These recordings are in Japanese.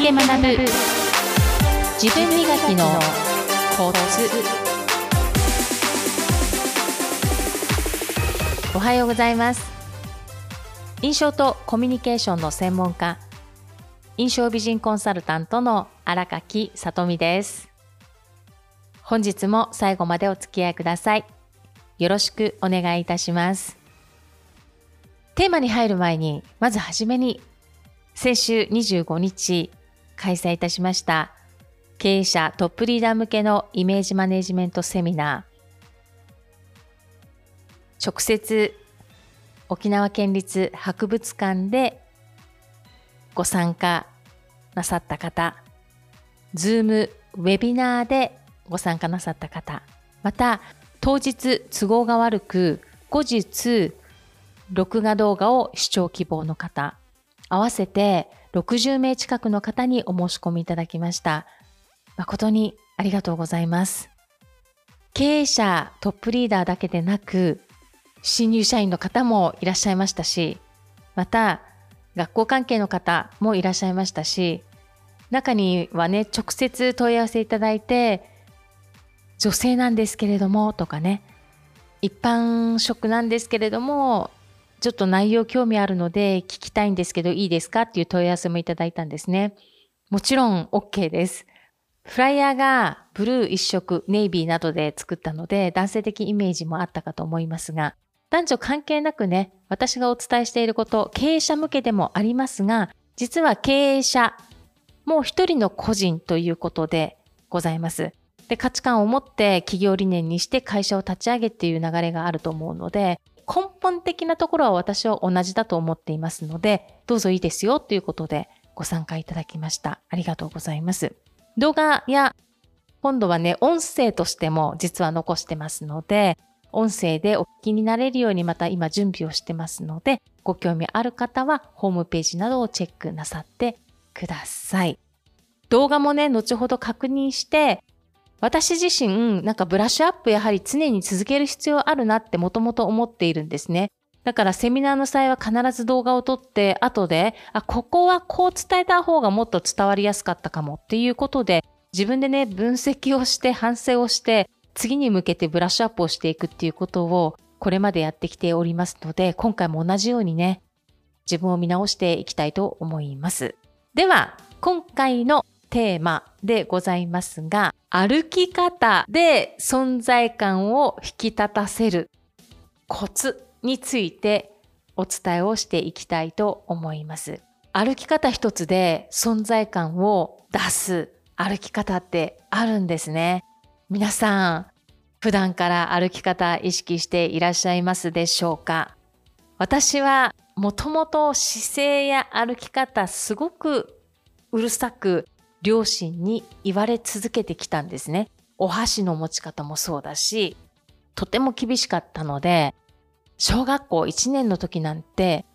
で学ぶ自分磨きのコツ。おはようございます。印象とコミュニケーションの専門家印象美人コンサルタントの荒垣さとみです。本日も最後までお付き合いください。よろしくお願いいたします。テーマに入る前にまずはじめに先週25日開催いたしました。経営者トップリーダー向けのイメージマネジメントセミナー。直接沖縄県立博物館でご参加なさった方、ズームウェビナーでご参加なさった方、また当日都合が悪く後日録画動画を視聴希望の方、合わせて60名近くの方にお申し込みいただきました。誠にありがとうございます。経営者、トップリーダーだけでなく、新入社員の方もいらっしゃいましたし、また、学校関係の方もいらっしゃいましたし、中にはね、直接問い合わせいただいて、女性なんですけれども、とかね、一般職なんですけれども、ちょっと内容興味あるので聞きたいんですけどいいですかっていう問い合わせもいただいたんですね。もちろん OK です。フライヤーがブルー一色、ネイビーなどで作ったので男性的イメージもあったかと思いますが、男女関係なくね、私がお伝えしていること、経営者向けでもありますが、実は経営者、もう一人の個人ということでございます。で、価値観を持って企業理念にして会社を立ち上げっていう流れがあると思うので、根本的なところは私は同じだと思っていますので、どうぞいいですよということでご参加いただきました。ありがとうございます。動画や今度はね、音声としても実は残してますので、音声でお聞きになれるようにまた今準備をしてますので、ご興味ある方はホームページなどをチェックなさってください。動画もね、後ほど確認して、私自身、なんかブラッシュアップやはり常に続ける必要あるなってもともと思っているんですね。だからセミナーの際は必ず動画を撮って後で、あ、ここはこう伝えた方がもっと伝わりやすかったかもっていうことで、自分でね、分析をして反省をして、次に向けてブラッシュアップをしていくっていうことをこれまでやってきておりますので、今回も同じようにね、自分を見直していきたいと思います。では、今回のテーマでございますが、歩き方で存在感を引き立たせるコツについてお伝えをしていきたいと思います。歩き方一つで存在感を出す歩き方ってあるんですね。皆さん、普段から歩き方意識していらっしゃいますでしょうか？私はもともと姿勢や歩き方すごくうるさく両親に言われ続けてきたんですね。お箸の持ち方もそうだし、とても厳しかったので、小学校1年の時なんて、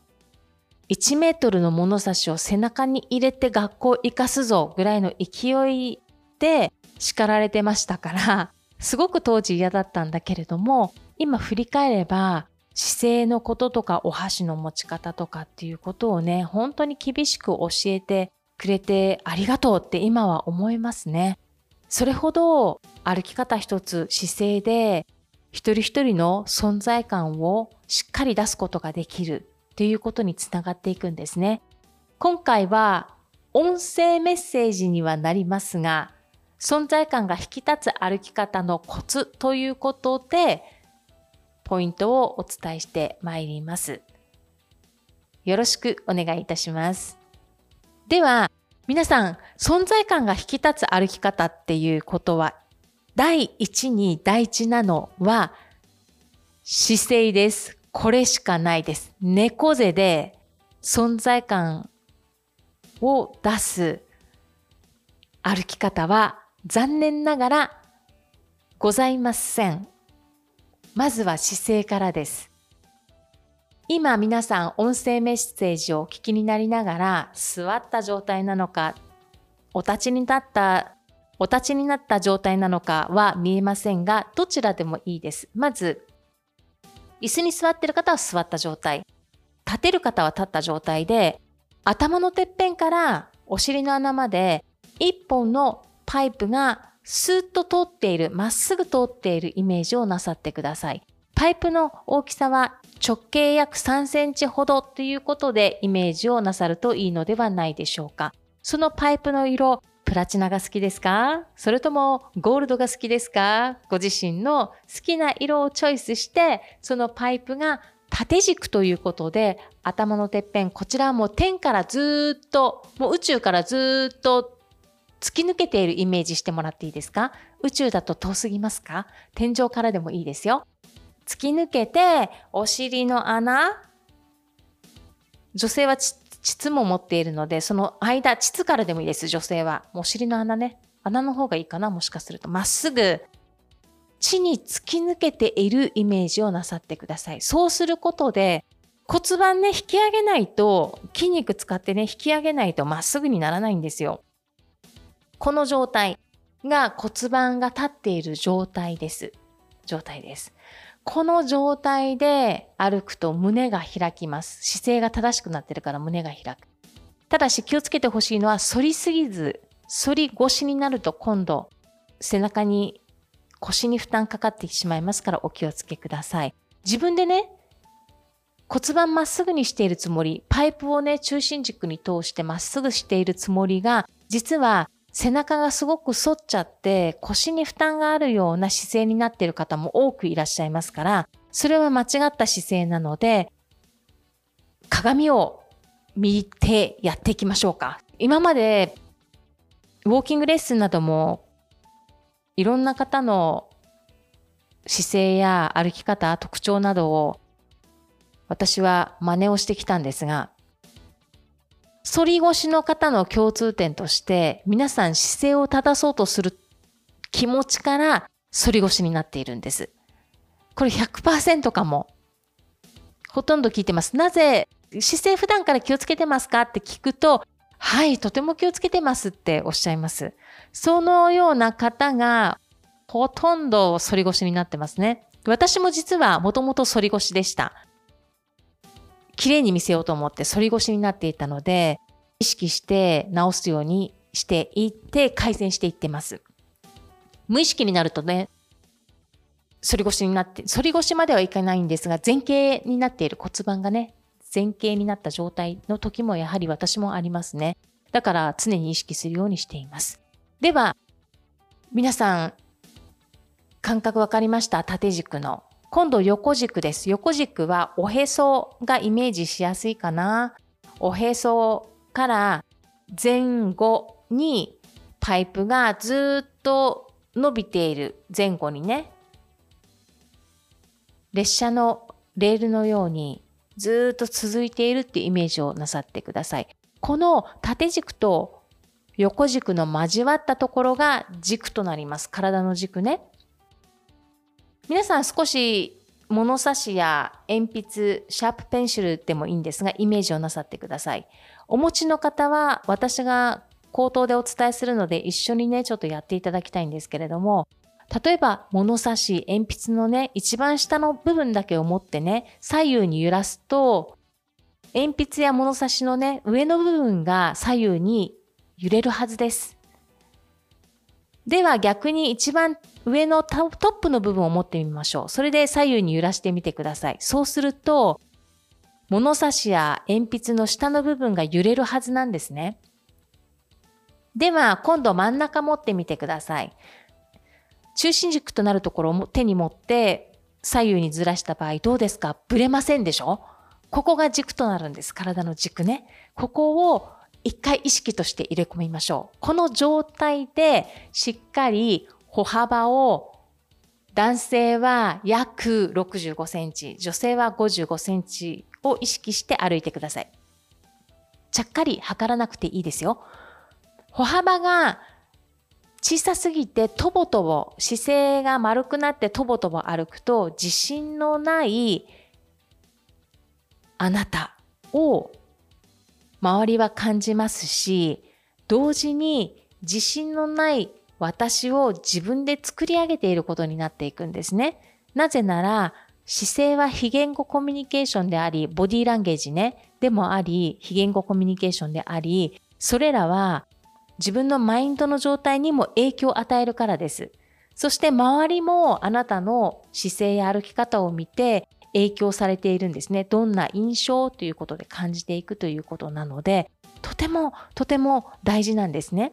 1メートルの物差しを背中に入れて学校行かすぞぐらいの勢いで叱られてましたから、すごく当時嫌だったんだけれども、今振り返れば、姿勢のこととかお箸の持ち方とかっていうことをね、本当に厳しく教えてくれてありがとうって今は思いますね。それほど歩き方一つ姿勢で一人一人の存在感をしっかり出すことができるっていうことにつながっていくんですね。今回は音声メッセージにはなりますが、存在感が引き立つ歩き方のコツということで、ポイントをお伝えしてまいります。よろしくお願いいたします。では、皆さん、存在感が引き立つ歩き方っていうことは、第一に大事なのは、姿勢です。これしかないです。猫背で存在感を出す歩き方は残念ながらございません。まずは姿勢からです。今皆さん音声メッセージをお聞きになりながら座った状態なのかお立ちに立ったお立ちになった状態なのかは見えませんがどちらでもいいです。まず椅子に座っている方は座った状態立てる方は立った状態で頭のてっぺんからお尻の穴まで一本のパイプがスーッと通っている、まっすぐ通っているイメージをなさってください。パイプの大きさは直径約3センチほどということでイメージをなさるといいのではないでしょうか。そのパイプの色、プラチナが好きですか？それともゴールドが好きですか？ご自身の好きな色をチョイスして、そのパイプが縦軸ということで、頭のてっぺん、こちらはもう天からずっと、もう宇宙からずっと突き抜けているイメージしてもらっていいですか？宇宙だと遠すぎますか？天井からでもいいですよ。突き抜けて、お尻の穴、女性は膣も持っているので、その間、膣からでもいいです、女性は。お尻の穴ね。穴の方がいいかな、もしかすると。まっすぐ、地に突き抜けているイメージをなさってください。そうすることで、骨盤ね、引き上げないと、筋肉使ってね、引き上げないとまっすぐにならないんですよ。この状態が骨盤が立っている状態です。状態です。この状態で歩くと胸が開きます。姿勢が正しくなってるから胸が開く。ただし気をつけてほしいのは反りすぎず、反り腰になると今度背中に腰に負担かかってしまいますからお気をつけください。自分でね、骨盤まっすぐにしているつもり、パイプをね、中心軸に通してまっすぐしているつもりが、実は背中がすごく反っちゃって腰に負担があるような姿勢になっている方も多くいらっしゃいますから、それは間違った姿勢なので、鏡を見てやっていきましょうか。今までウォーキングレッスンなどもいろんな方の姿勢や歩き方、特徴などを私は真似をしてきたんですが、反り腰の方の共通点として、皆さん姿勢を正そうとする気持ちから反り腰になっているんです。これ100%かも。ほとんど聞いてます。なぜ姿勢普段から気をつけてますかって聞くと、はい、とても気をつけてますっておっしゃいます。そのような方がほとんど反り腰になってますね。私も実はもともと反り腰でした。綺麗に見せようと思って反り腰になっていたので、意識して直すようにしていって改善していってます。無意識になるとね、反り腰になって、反り腰まではいかないんですが、前傾になっている骨盤がね、前傾になった状態の時もやはり私もありますね。だから常に意識するようにしています。では、皆さん、感覚わかりました？縦軸の。今度横軸です。横軸はおへそがイメージしやすいかな。おへそから前後にパイプがずっと伸びている前後にね、列車のレールのようにずっと続いているっていうイメージをなさってください。この縦軸と横軸の交わったところが軸となります。体の軸ね。皆さん少し物差しや鉛筆、シャープペンシルでもいいんですが、イメージをなさってください。お持ちの方は私が口頭でお伝えするので一緒にね、ちょっとやっていただきたいんですけれども、例えば物差し、鉛筆のね、一番下の部分だけを持ってね、左右に揺らすと、鉛筆や物差しのね、上の部分が左右に揺れるはずです。では逆に一番上のトップの部分を持ってみましょう。それで左右に揺らしてみてください。そうすると、物差しや鉛筆の下の部分が揺れるはずなんですね。では今度真ん中持ってみてください。中心軸となるところを手に持って左右にずらした場合どうですか？ぶれませんでしょ？ここが軸となるんです。体の軸ね。ここを一回意識として入れ込みましょう。この状態でしっかり歩幅を男性は約65センチ、女性は55センチを意識して歩いてください。ちゃっかり測らなくていいですよ。歩幅が小さすぎてとぼとぼ姿勢が丸くなってとぼとぼ歩くと自信のないあなたを周りは感じますし、同時に自信のない私を自分で作り上げていることになっていくんですね。なぜなら、姿勢は非言語コミュニケーションであり、ボディーランゲージね、でもあり、非言語コミュニケーションであり、それらは自分のマインドの状態にも影響を与えるからです。そして周りもあなたの姿勢や歩き方を見て影響されているんですね。どんな印象ということで感じていくということなので、とてもとても大事なんですね。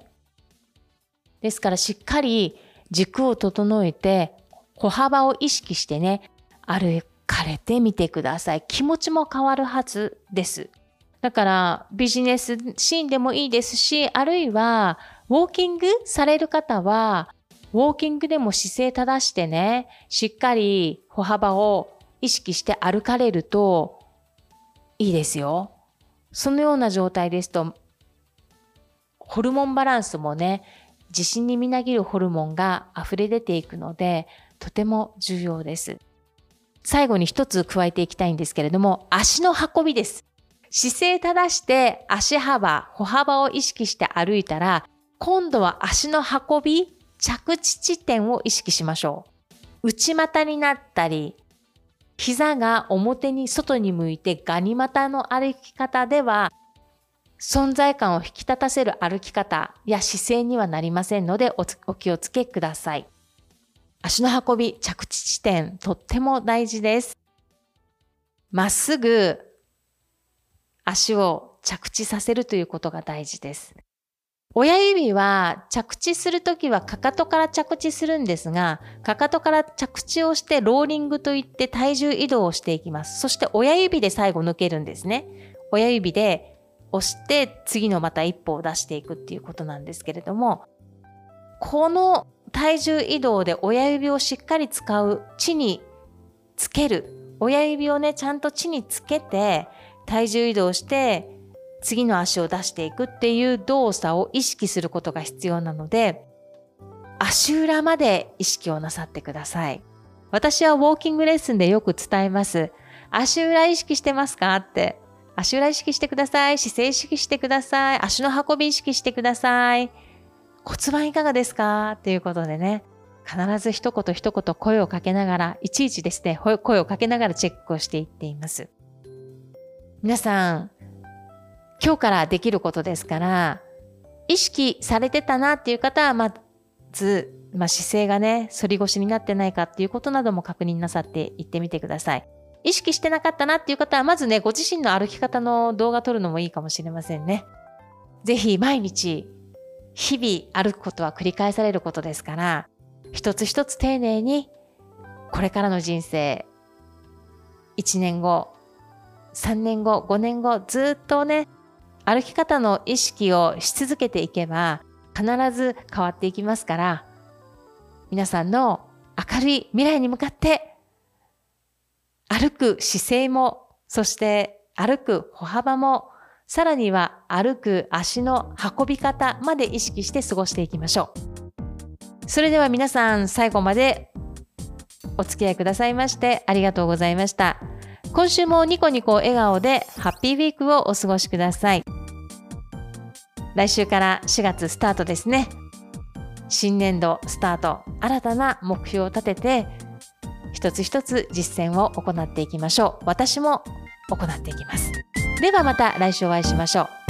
ですからしっかり軸を整えて歩幅を意識してね、歩かれてみてください。気持ちも変わるはずです。だからビジネスシーンでもいいですし、あるいはウォーキングされる方は、ウォーキングでも姿勢正してね、しっかり歩幅を意識して歩かれるといいですよ。そのような状態ですと、ホルモンバランスもね、自信にみなぎるホルモンが溢れ出ていくので、とても重要です。最後に一つ加えていきたいんですけれども、足の運びです。姿勢正して足幅、歩幅を意識して歩いたら、今度は足の運び、着地地点を意識しましょう。内股になったり、膝が表に外に向いてガニ股の歩き方では、存在感を引き立たせる歩き方や姿勢にはなりませんのでお気をつけください。足の運び、着地地点、とっても大事です。まっすぐ足を着地させるということが大事です。親指は着地するときはかかとから着地するんですが、かかとから着地をしてローリングといって体重移動をしていきます。そして親指で最後抜けるんですね。親指で押して次のまた一歩を出していくっていうことなんですけれども、この体重移動で親指をしっかり使う、地につける。親指をね、ちゃんと地につけて、体重移動して次の足を出していくっていう動作を意識することが必要なので足裏まで意識をなさってください。私はウォーキングレッスンでよく伝えます。足裏意識してますかって。足裏意識してください。姿勢意識してください。足の運び意識してください。骨盤いかがですかっていうことでね。必ず一言一言声をかけながら、いちいちですね、声をかけながらチェックをしていっています。皆さん、今日からできることですから、意識されてたなっていう方は、まず、まあ、姿勢がね、反り腰になってないかっていうことなども確認なさっていってみてください。意識してなかったなっていう方は、まずね、ご自身の歩き方の動画撮るのもいいかもしれませんね。ぜひ毎日、日々歩くことは繰り返されることですから、一つ一つ丁寧に、これからの人生、1年後、3年後、5年後、ずっとね、歩き方の意識をし続けていけば、必ず変わっていきますから、皆さんの明るい未来に向かって、歩く姿勢も、そして歩く歩幅も、さらには歩く足の運び方まで意識して過ごしていきましょう。それでは皆さん最後までお付き合いくださいましてありがとうございました。今週もニコニコ笑顔でハッピーウィークをお過ごしください。来週から4月スタートですね。新年度スタート、新たな目標を立てて、一つ一つ実践を行っていきましょう。私も行っていきます。ではまた来週お会いしましょう。